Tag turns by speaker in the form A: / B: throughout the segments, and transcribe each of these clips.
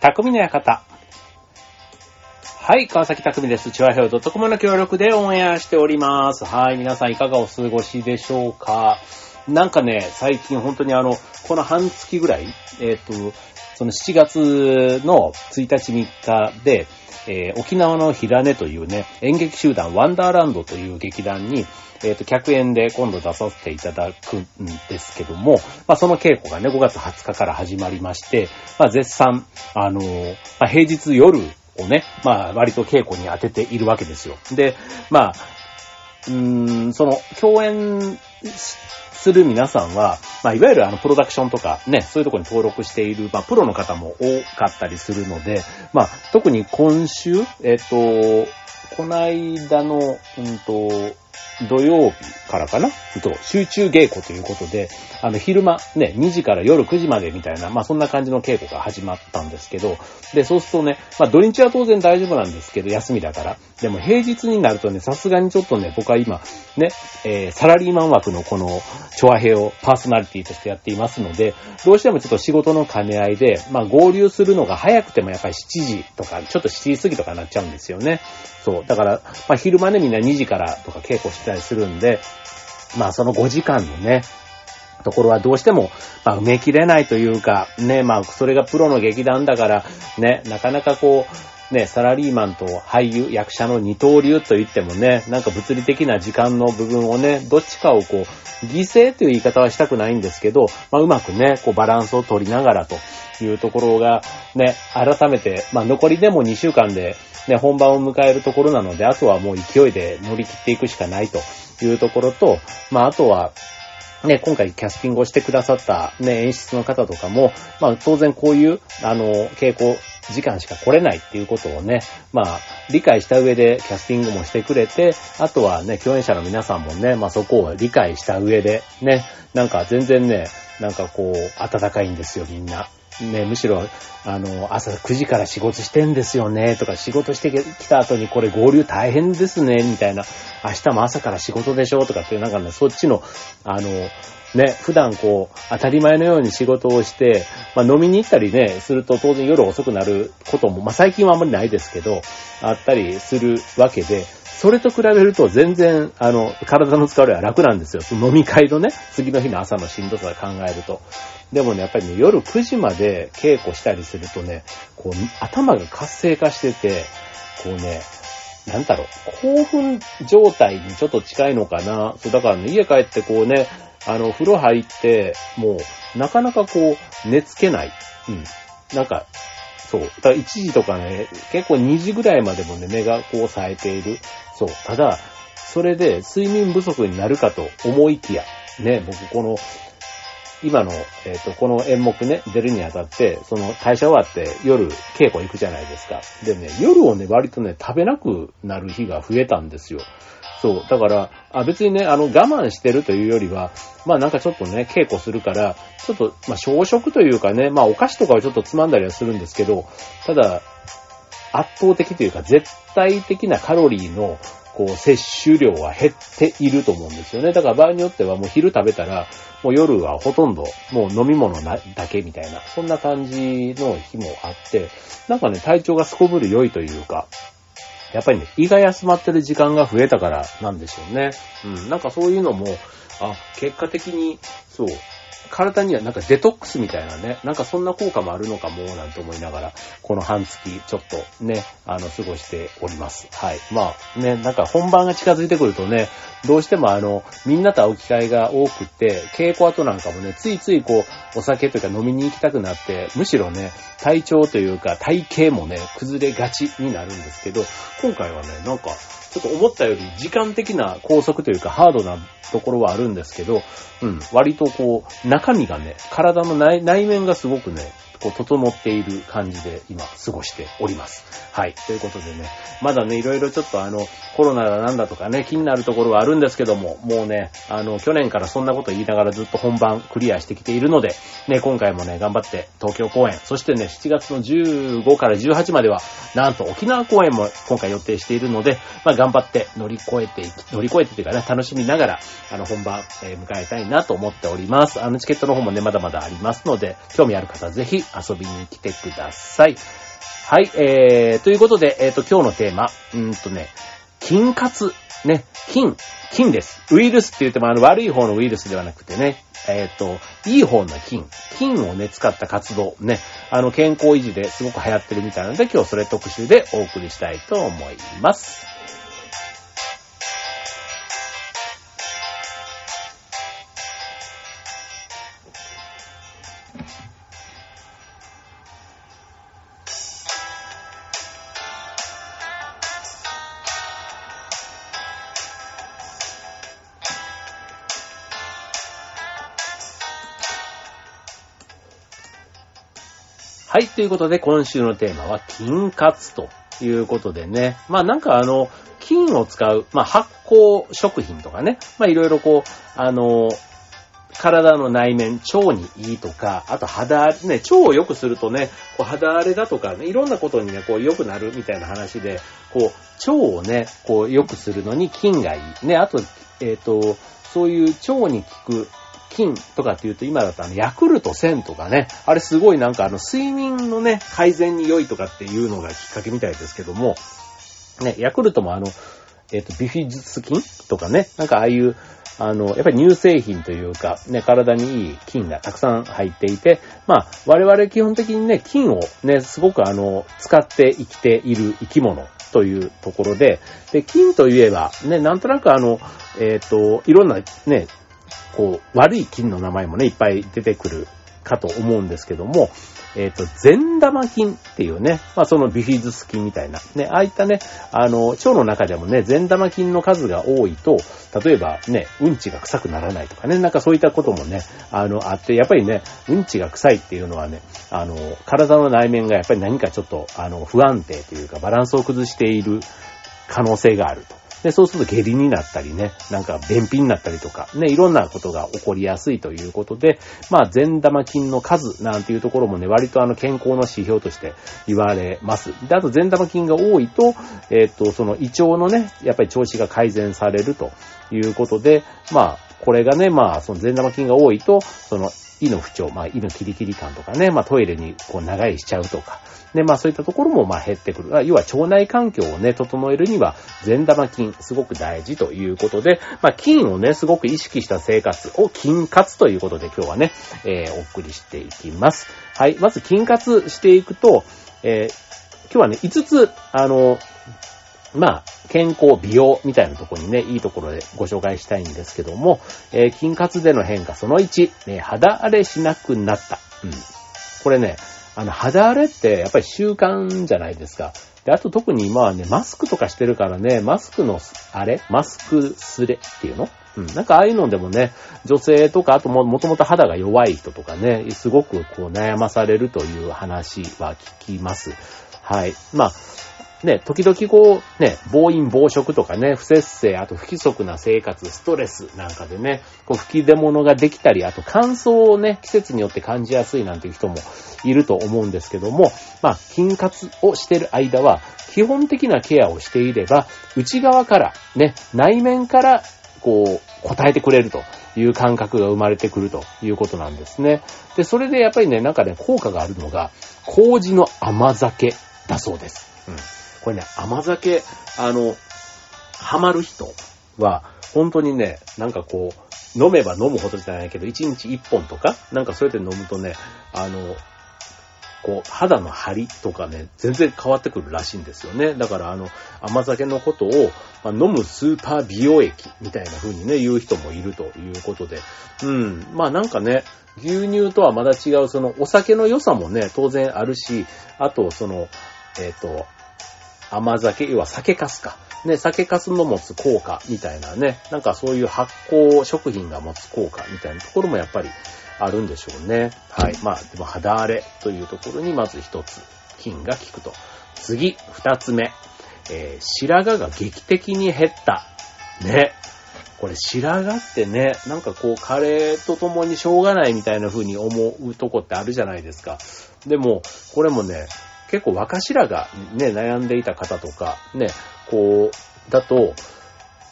A: 匠の館。はい、川崎匠です。チュアヘオ .com の協力でオンエアしております。はい、皆さんいかがお過ごしでしょうかなんかね、最近本当にあの、この半月ぐらい、えっ、と、その7月の1日3日で、えー沖縄の平根というね、演劇集団ワンダーランドという劇団に、えっ、と、客演で今度出させていただくんですけども、まあ、その稽古がね、5月20日から始まりまして、まあ、絶賛、あのーまあ、平日夜をね、まあ、割と稽古に当てているわけですよ。で、まあ、うーん、その、共演する皆さんは、まあ、いわゆるあの、プロダクションとかね、そういうとこに登録している、まあ、プロの方も多かったりするので、まあ、特に今週、えっ、と、この間の、うんと、土曜日からかな？と、集中稽古ということで、あの、昼間、ね、2時から夜9時までみたいな、まあ、そんな感じの稽古が始まったんですけど、で、そうするとね、まあ、土日は当然大丈夫なんですけど、休みだから。でも、平日になるとね、さすがにちょっとね、僕は今、ね、えーサラリーマン枠のこの、チョアヘをパーソナリティとしてやっていますので、どうしてもちょっと仕事の兼ね合いで、まあ、合流するのが早くてもやっぱり7時とか、ちょっと7時過ぎとかになっちゃうんですよね。そう。だから、まあ、昼間ね、みんな2時からとか稽古したりするんで、まあ、その5時間のね、ところはどうしても、まあ、埋めきれないというか、ね、まあ、それがプロの劇団だから、ね、なかなかこう、ね、サラリーマンと俳優、役者の二刀流と言ってもね、なんか物理的な時間の部分をね、どっちかをこう、犠牲という言い方はしたくないんですけど、まあ、うまくね、こう、バランスを取りながらというところが、ね、改めて、まあ、残りでも2週間で、ね、本番を迎えるところなので、あとはもう勢いで乗り切っていくしかないというところと、まあ、あとは、ね、今回キャスティングをしてくださったね、演出の方とかも、まあ当然こういう、あの、稽古時間しか来れないっていうことをね、まあ理解した上でキャスティングもしてくれて、あとはね、共演者の皆さんもね、まあそこを理解した上で、ね、なんか全然ね、なんかこう、暖かいんですよ、みんな。ね、むしろ、あの、朝9時から仕事してんですよね、とか、仕事してきた後にこれ合流大変ですね、みたいな、明日も朝から仕事でしょ、とかっていう、なんかね、そっちの、あの、ね、普段こう、当たり前のように仕事をして、まあ飲みに行ったりね、すると当然夜遅くなることも、まあ最近はあんまりないですけど、あったりするわけで、それと比べると全然、あの、体の疲れは楽なんですよ。その飲み会のね、次の日の朝のしんどさを考えると。でもね、やっぱりね、夜9時まで稽古したりするとね、こう、頭が活性化してて、こうね、なんだろう、興奮状態にちょっと近いのかな。そう、だからね、家帰ってこうね、あの、風呂入って、もう、なかなかこう、寝つけない。うん。なんか、そう。だから1時とかね、結構2時ぐらいまでもね、目がこう冴えている。そう。ただ、それで睡眠不足になるかと思いきや、ね、僕この、今の、えっ、と、この演目ね、出るにあたって、その会社終わって夜稽古行くじゃないですか。でね、夜をね、割とね、食べなくなる日が増えたんですよ。そう。だから、あ別にね、あの、我慢してるというよりは、まあなんかちょっとね、稽古するから、ちょっと、まあ小食というかね、まあお菓子とかをちょっとつまんだりはするんですけど、ただ、圧倒的というか、絶対的なカロリーの、こう、摂取量は減っていると思うんですよね。だから場合によってはもう昼食べたら、もう夜はほとんどもう飲み物だけみたいな、そんな感じの日もあって、なんかね、体調がすこぶる良いというか、やっぱりね、胃が休まってる時間が増えたからなんでしょうね。うん、なんかそういうのも、あ、結果的に、そう、体にはなんかデトックスみたいなね、なんかそんな効果もあるのかも、なんて思いながら、この半月ちょっとね、あの、過ごしております。はい。まあね、なんか本番が近づいてくるとね、どうしてもあの、みんなと会う機会が多くて、稽古後なんかもね、ついついこう、お酒というか飲みに行きたくなって、むしろね、体調というか体型もね、崩れがちになるんですけど、今回はね、なんか、ちょっと思ったより時間的な拘束というかハードなところはあるんですけど、うん、割とこう、中身がね、体の内面がすごくね、こう、整っている感じで今過ごしております。はい。ということでね、まだね、いろいろちょっとあの、コロナだなんだとかね、気になるところはあるんですけども、もうね、あの、去年からそんなこと言いながらずっと本番クリアしてきているので、ね、今回もね、頑張って東京公演、そしてね、7月の15から18までは、なんと沖縄公演も今回予定しているので、まあ頑張って乗り越えて、乗り越えてというかね、楽しみながら、あの、本番、え迎えたいなと思っております。あの、チケットの方もね、まだまだありますので、興味ある方はぜひ遊びに来てください。はい、えー、ということで、えっ、ー、と、今日のテーマ、うんとね、菌活。ね、菌、菌です。ウイルスって言ってもあの悪い方のウイルスではなくてね、えっ、ー、と、いい方の菌、菌をね、使った活動、ね、あの、健康維持ですごく流行ってるみたいなので、今日それ特集でお送りしたいと思います。はい、ということで今週のテーマは菌活ということでね。まあなんかあの、菌を使う、まあ発酵食品とかね。まあいろいろこう、あの、体の内面、腸にいいとか、あと肌荒れ、ね、腸を良くするとね、こう肌荒れだとかね、いろんなことにね、こう良くなるみたいな話で、こう、腸をね、こう良くするのに菌がいい。ね、あと、えっ、ー、と、そういう腸に効く菌とかって言うと今だとあの、ヤクルト1000とかね、あれすごいなんかあの、睡眠のね、改善に良いとかっていうのがきっかけみたいですけども、ね、ヤクルトもあの、えっ、ー、と、ビフィズス菌とかね、なんかああいう、あの、やっぱり乳製品というか、ね、体にいい菌がたくさん入っていて、まあ、我々基本的にね、菌をね、すごくあの、使って生きている生き物というところで、で、菌といえば、ね、なんとなくあの、えっ、ー、と、いろんなね、こう、悪い菌の名前もね、いっぱい出てくるかと思うんですけども、えっ、ー、と、善玉菌っていうね、まあそのビフィズス菌みたいな、ね、ああいったね、あの、腸の中でもね、善玉菌の数が多いと、例えばね、うんちが臭くならないとかね、なんかそういったこともね、あの、あって、やっぱりね、うんちが臭いっていうのはね、あの、体の内面がやっぱり何かちょっと、あの、不安定というか、バランスを崩している可能性があると。で、そうすると下痢になったりね、なんか便秘になったりとか、ね、いろんなことが起こりやすいということで、まあ、善玉菌の数なんていうところもね、割とあの健康の指標として言われます。で、あと善玉菌が多いと、えっ、と、その胃腸のね、やっぱり調子が改善されるということで、まあ、これがね、まあ、その善玉菌が多いと、その胃の不調、まあ、胃のキリキリ感とかね、まあ、トイレにこう長いしちゃうとか、で、まあ、そういったところもまあ減ってくる。要は腸内環境をね、整えるには、善玉菌、すごく大事ということで、まあ、菌をね、すごく意識した生活を菌活ということで今日はね、えー、お送りしていきます。はい。まず菌活していくと、えー、今日はね、5つ、あの、まあ、健康、美容みたいなところにね、いいところでご紹介したいんですけども、えー、筋活での変化その1、えー、肌荒れしなくなった。うん。これね、あの、肌荒れってやっぱり習慣じゃないですか。で、あと特に今はね、マスクとかしてるからね、マスクのあれマスクすれっていうの？うん。なんかああいうのでもね、女性とか、あとも、もともと肌が弱い人とかね、すごくこう悩まされるという話は聞きます。はい。まあ、ね、時々こう、ね、暴飲暴食とかね、不節制、あと不規則な生活、ストレスなんかでね、こう吹き出物ができたり、あと乾燥をね、季節によって感じやすいなんていう人もいると思うんですけども、まあ、筋活をしてる間は、基本的なケアをしていれば、内側から、ね、内面から、こう、答えてくれるという感覚が生まれてくるということなんですね。で、それでやっぱりね、なんかね、効果があるのが、麹の甘酒だそうです。うん。これね、甘酒、あの、ハマる人は、本当にね、なんかこう、飲めば飲むほどじゃないけど、1日1本とか、なんかそうやって飲むとね、あの、こう、肌の張りとかね、全然変わってくるらしいんですよね。だからあの、甘酒のことを、まあ、飲むスーパー美容液みたいな風にね、言う人もいるということで。うん。まあなんかね、牛乳とはまだ違う、そのお酒の良さもね、当然あるし、あとその、えっ、ー、と、甘酒、要は酒粕か。ね、酒粕の持つ効果みたいなね、なんかそういう発酵食品が持つ効果みたいなところもやっぱりあるんでしょうね。はい。まあ、でも肌荒れというところにまず一つ、菌が効くと。次、二つ目。えー、白髪が劇的に減った。ね。これ白髪ってね、なんかこう、カレーと共にしょうがないみたいな風に思うとこってあるじゃないですか。でも、これもね、結構若白髪ね、悩んでいた方とか、ね、こう、だと、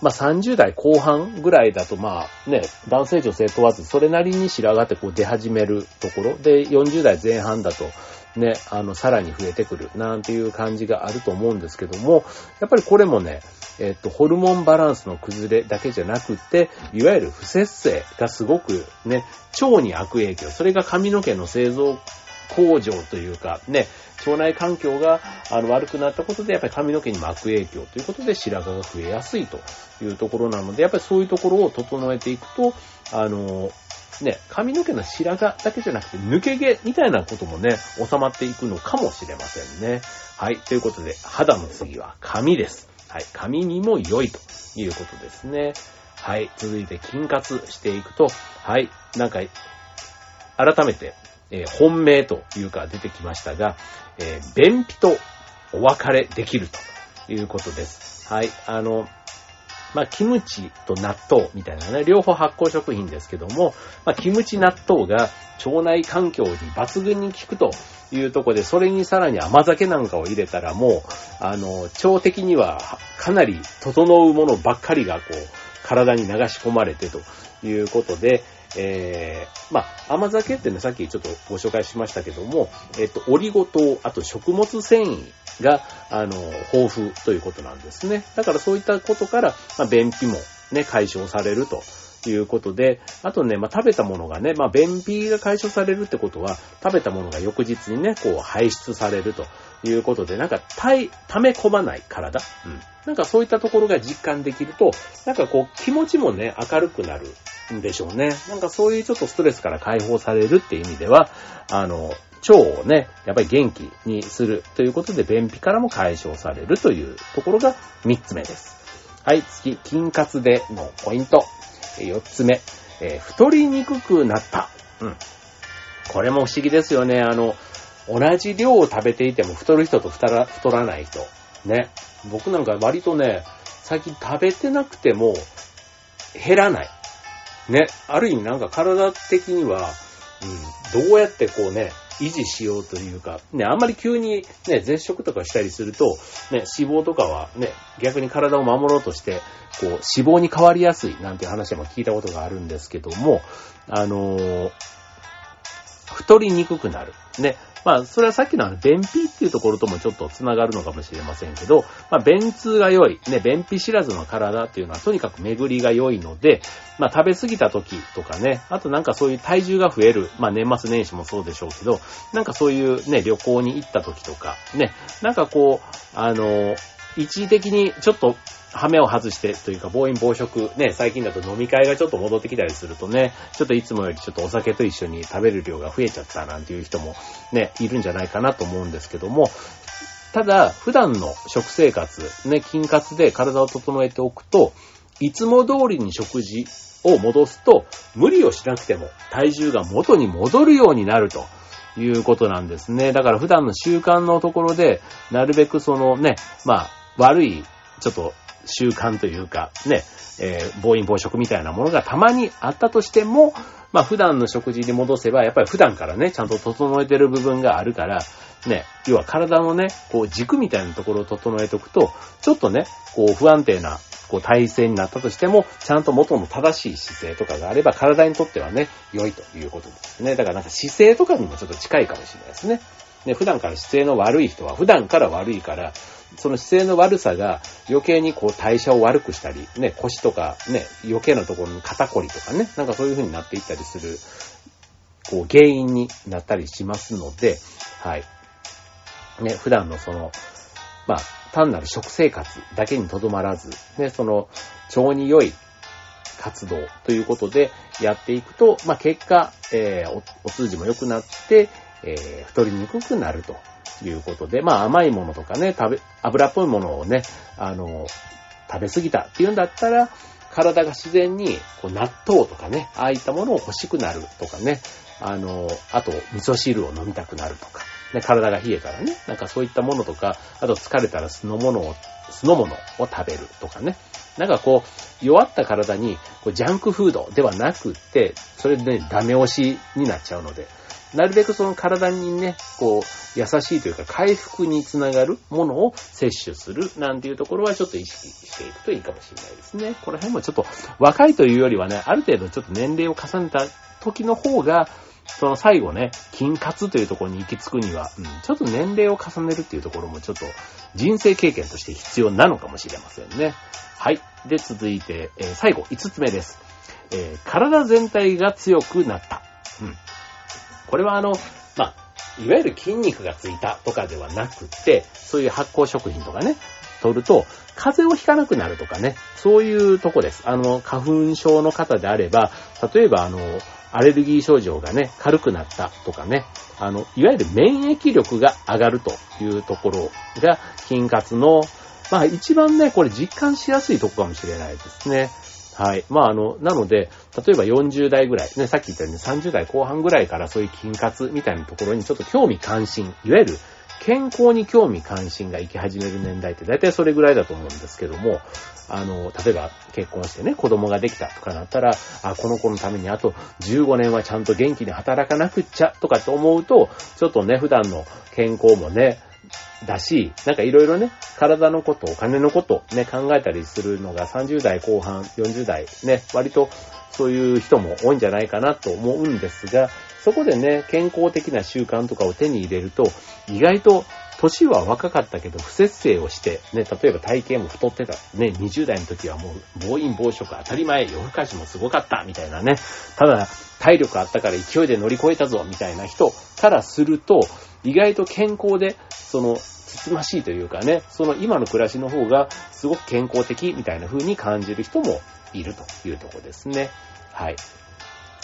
A: まあ30代後半ぐらいだとまあね、男性女性問わずそれなりに白髪ってこう出始めるところ。で40代前半だとね、あの、さらに増えてくるなんていう感じがあると思うんですけども、やっぱりこれもね、えっと、ホルモンバランスの崩れだけじゃなくて、いわゆる不節制がすごくね、腸に悪影響、それが髪の毛の製造工場というか、ね、腸内環境があの悪くなったことで、やっぱり髪の毛にも悪影響ということで白髪が増えやすいというところなので、やっぱりそういうところを整えていくと、あの、ね、髪の毛の白髪だけじゃなくて抜け毛みたいなこともね、収まっていくのかもしれませんね。はい。ということで、肌の次は髪です。はい。髪にも良いということですね。はい。続いて、筋活していくと、はい。なんか、改めて、えー、本命というか出てきましたが、えー、便秘とお別れできるということです。はい。あの、まあ、キムチと納豆みたいなね、両方発酵食品ですけども、まあ、キムチ納豆が腸内環境に抜群に効くというところで、それにさらに甘酒なんかを入れたらもう、あの、腸的にはかなり整うものばっかりがこう、体に流し込まれてということで、えー、まあ、甘酒ってね、さっきちょっとご紹介しましたけども、えっと、オリゴ糖、あと食物繊維が、あの、豊富ということなんですね。だからそういったことから、まあ、便秘もね、解消されるということで、あとね、まあ、食べたものがね、まあ、便秘が解消されるってことは、食べたものが翌日にね、こう排出されるということで、なんか、たい、溜め込まない体うん。なんかそういったところが実感できると、なんかこう、気持ちもね、明るくなるんでしょうね。なんかそういうちょっとストレスから解放されるっていう意味では、あの、腸をね、やっぱり元気にするということで、便秘からも解消されるというところが3つ目です。はい、次、筋活でのポイント。4つ目、えー、太りにくくなった。うん。これも不思議ですよね。あの、同じ量を食べていても太る人と太ら太らない人。ね。僕なんか割とね、最近食べてなくても減らない。ね。ある意味なんか体的には、うん、どうやってこうね、維持しようというか、ね、あんまり急にね、絶食とかしたりすると、ね、脂肪とかはね、逆に体を守ろうとして、こう、脂肪に変わりやすいなんて話も聞いたことがあるんですけども、あのー、太りにくくなる。ね。まあ、それはさっきのあの、便秘っていうところともちょっと繋がるのかもしれませんけど、まあ、便通が良い、ね、便秘知らずの体っていうのはとにかく巡りが良いので、まあ、食べ過ぎた時とかね、あとなんかそういう体重が増える、まあ、年末年始もそうでしょうけど、なんかそういうね、旅行に行った時とか、ね、なんかこう、あの、一時的にちょっとハメを外してというか暴飲暴食、ね、最近だと飲み会がちょっと戻ってきたりするとね、ちょっといつもよりちょっとお酒と一緒に食べる量が増えちゃったなんていう人もね、いるんじゃないかなと思うんですけども、ただ、普段の食生活、ね、筋活で体を整えておくと、いつも通りに食事を戻すと、無理をしなくても体重が元に戻るようになると。いうことなんですね。だから普段の習慣のところで、なるべくそのね、まあ、悪い、ちょっと習慣というか、ね、えー、暴飲暴食みたいなものがたまにあったとしても、まあ普段の食事に戻せば、やっぱり普段からね、ちゃんと整えてる部分があるから、ね、要は体のね、こう軸みたいなところを整えておくと、ちょっとね、こう不安定な、こう体勢になったとしても、ちゃんと元の正しい姿勢とかがあれば、体にとってはね、良いということですね。だからなんか姿勢とかにもちょっと近いかもしれないですね。ね、普段から姿勢の悪い人は普段から悪いから、その姿勢の悪さが余計にこう代謝を悪くしたり、ね、腰とかね、余計なところに肩こりとかね、なんかそういう風になっていったりする、こう原因になったりしますので、はい。ね、普段のその、まあ、単なる食生活だけにとどまらず、ね、その、腸に良い活動ということでやっていくと、まあ、結果、えー、おお通じも良くなって、えー、太りにくくなるということで、まあ甘いものとかね、食べ、油っぽいものをね、あの、食べ過ぎたっていうんだったら、体が自然にこう納豆とかね、ああいったものを欲しくなるとかね、あの、あと味噌汁を飲みたくなるとか、ね、体が冷えたらね、なんかそういったものとか、あと疲れたら酢の物を、酢の物を食べるとかね、なんかこう、弱った体にこうジャンクフードではなくって、それで、ね、ダメ押しになっちゃうので、なるべくその体にね、こう、優しいというか回復につながるものを摂取するなんていうところはちょっと意識していくといいかもしれないですね。この辺もちょっと若いというよりはね、ある程度ちょっと年齢を重ねた時の方が、その最後ね、金活というところに行き着くには、うん、ちょっと年齢を重ねるっていうところもちょっと人生経験として必要なのかもしれませんね。はい。で、続いて、えー、最後、5つ目です。えー、体全体が強くなった。うん。これはあの、まあ、いわゆる筋肉がついたとかではなくて、そういう発酵食品とかね、取ると、風邪をひかなくなるとかね、そういうとこです。あの、花粉症の方であれば、例えばあの、アレルギー症状がね、軽くなったとかね、あの、いわゆる免疫力が上がるというところが、筋活の、まあ一番ね、これ実感しやすいとこかもしれないですね。はい。まあ、あの、なので、例えば40代ぐらい、ね、さっき言ったように30代後半ぐらいからそういう筋活みたいなところにちょっと興味関心、いわゆる健康に興味関心が行き始める年代って大体それぐらいだと思うんですけども、あの、例えば結婚してね、子供ができたとかなったら、あ、この子のためにあと15年はちゃんと元気に働かなくっちゃとかって思うと、ちょっとね、普段の健康もね、だし、なんかいろいろね、体のこと、お金のことね、考えたりするのが30代後半、40代ね、割とそういう人も多いんじゃないかなと思うんですが、そこでね、健康的な習慣とかを手に入れると、意外と年は若かったけど、不節制をして、ね、例えば体型も太ってた。ね、20代の時はもう暴飲暴食当たり前、夜更かしもすごかった、みたいなね。ただ、体力あったから勢いで乗り越えたぞ、みたいな人からすると、意外と健康で、その、つつましいというかね、その今の暮らしの方がすごく健康的みたいな風に感じる人もいるというとこですね。はい。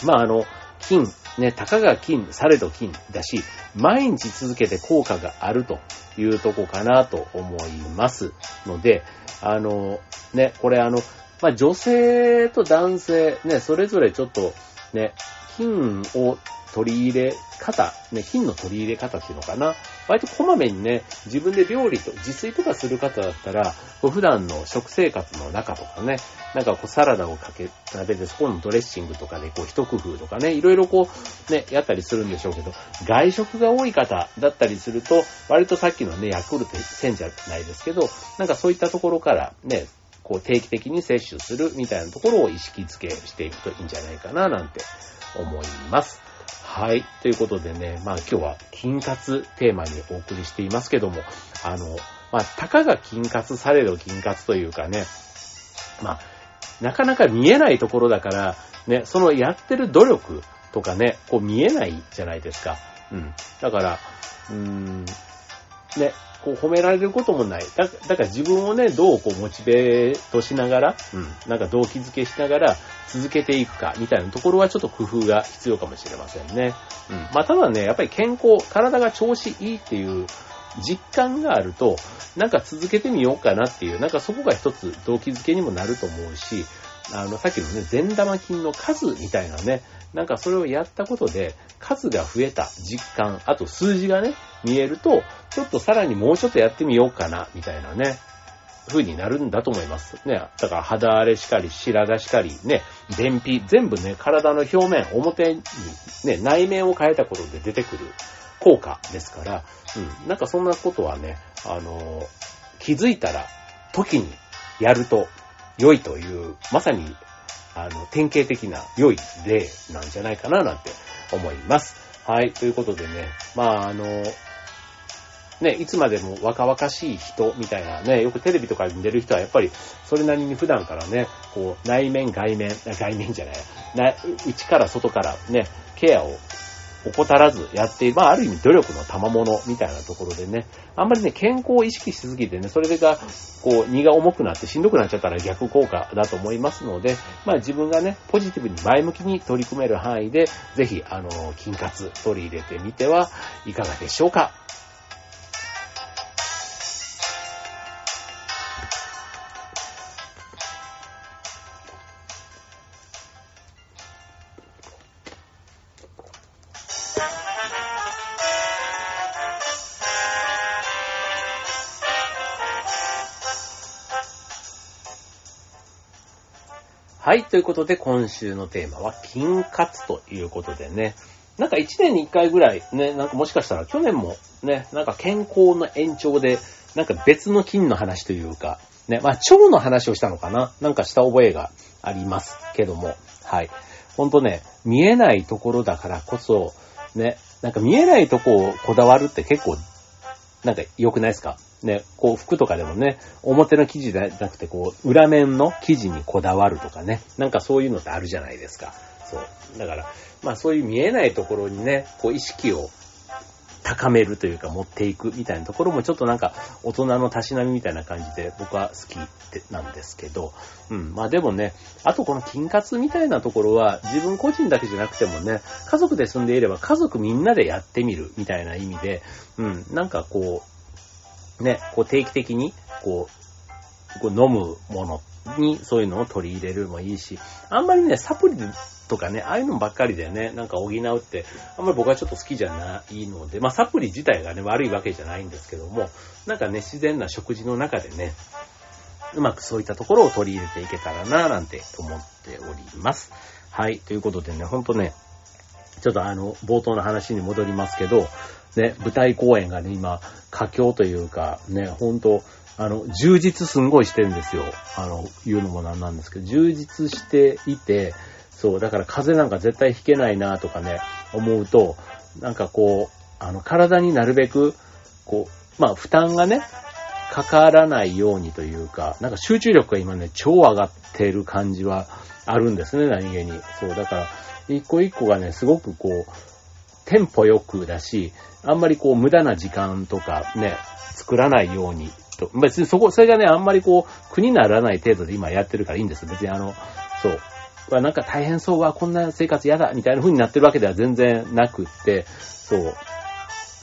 A: まああの、金、ね、たかが金、されど金だし、毎日続けて効果があるというとこかなと思いますので、あの、ね、これあの、まあ、女性と男性、ね、それぞれちょっと、ね、金を取り入れ方、ね、金の取り入れ方っていうのかな。割とこまめにね、自分で料理と、自炊とかする方だったら、こう普段の食生活の中とかね、なんかこうサラダをかけ、食べてそこのドレッシングとかでこう一工夫とかね、いろいろこうね、やったりするんでしょうけど、外食が多い方だったりすると、割とさっきのね、ヤクルト1000じゃないですけど、なんかそういったところからね、こう定期的に摂取するみたいなところを意識づけしていくといいんじゃないかななんて思います。はい。ということでね、まあ今日は金活テーマにお送りしていますけども、あの、まあ、たかが金活されど金活というかね、まあ、なかなか見えないところだから、ね、そのやってる努力とかね、こう見えないじゃないですか。うん。だから、うーん、ね、こう褒められることもない。だだから自分をね、どうこうモチベートしながら、うん、なんか動機づけしながら続けていくか、みたいなところはちょっと工夫が必要かもしれませんね。うん。まあ、ただね、やっぱり健康、体が調子いいっていう実感があると、なんか続けてみようかなっていう、なんかそこが一つ動機づけにもなると思うし、あの、さっきのね、善玉菌の数みたいなね、なんかそれをやったことで、数が増えた実感、あと数字がね、見えると、ちょっとさらにもうちょっとやってみようかな、みたいなね、風になるんだと思います。ね。だから肌荒れしかり、白髪しかり、ね、便秘、全部ね、体の表面、表に、ね、内面を変えたことで出てくる効果ですから、うん。なんかそんなことはね、あの、気づいたら、時にやると良いという、まさにあの、典型的な良い例なんじゃないかななんて思います。はい。ということでね、まあ、あの、ね、いつまでも若々しい人みたいなね、よくテレビとかに出る人はやっぱりそれなりに普段からね、こう内面外面、外面じゃない、内から外からね、ケアを怠らずやって、まあ、ある意味努力の賜物みたいなところでね、あんまりね、健康を意識しすぎてね、それが、こう、荷が重くなってしんどくなっちゃったら逆効果だと思いますので、まあ、自分がね、ポジティブに前向きに取り組める範囲で、ぜひ、あの、筋活取り入れてみてはいかがでしょうか。はい。ということで、今週のテーマは、金活ということでね。なんか1年に1回ぐらいね、なんかもしかしたら去年もね、なんか健康の延長で、なんか別の菌の話というか、ね、まあ腸の話をしたのかな？なんかした覚えがありますけども、はい。ほんとね、見えないところだからこそ、ね、なんか見えないとこをこだわるって結構、なんか良くないですか？ね、こう服とかでもね、表の生地じゃなくてこう、裏面の生地にこだわるとかね、なんかそういうのってあるじゃないですか。そう。だから、まあそういう見えないところにね、こう意識を高めるというか持っていくみたいなところもちょっとなんか大人のたしなみみたいな感じで僕は好きなんですけど、うん。まあでもね、あとこの金活みたいなところは自分個人だけじゃなくてもね、家族で住んでいれば家族みんなでやってみるみたいな意味で、うん。なんかこう、ね、こう定期的にこう、こう飲むものにそういうのを取り入れるもいいし、あんまりね、サプリとかね、ああいうのばっかりでね、なんか補うって、あんまり僕はちょっと好きじゃないので、まあサプリ自体がね、悪いわけじゃないんですけども、なんかね、自然な食事の中でね、うまくそういったところを取り入れていけたらな、なんて思っております。はい、ということでね、ほんとね、ちょっとあの、冒頭の話に戻りますけど、ね、舞台公演がね、今、佳境というか、ね、ほんと、あの、充実すんごいしてるんですよ。あの、言うのもなんなんですけど、充実していて、そう、だから風邪なんか絶対引けないなとかね、思うと、なんかこう、あの、体になるべく、こう、まあ、負担がね、かからないようにというか、なんか集中力が今ね、超上がってる感じはあるんですね、何気に。そう、だから、一個一個がね、すごくこう、テンポよくだし、あんまりこう、無駄な時間とかね、作らないようにと。別にそこ、それがね、あんまりこう、苦にならない程度で今やってるからいいんです。別にあの、そう。なんか大変そうは、こんな生活嫌だ、みたいな風になってるわけでは全然なくって、そう。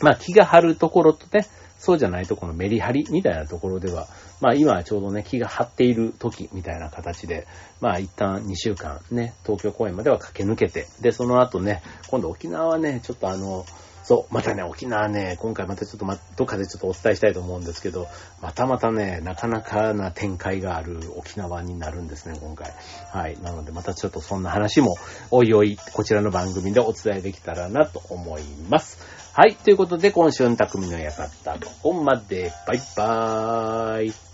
A: まあ気が張るところとね、そうじゃないとこのメリハリみたいなところでは、まあ今はちょうどね、気が張っている時みたいな形で、まあ一旦2週間ね、東京公演までは駆け抜けて、で、その後ね、今度沖縄はね、ちょっとあの、そう、またね、沖縄ね、今回またちょっとま、どっかでちょっとお伝えしたいと思うんですけど、またまたね、なかなかな展開がある沖縄になるんですね、今回。はい。なので、またちょっとそんな話も、おいおい、こちらの番組でお伝えできたらなと思います。はい。ということで、今週の匠の館、ここまで。バイバーイ。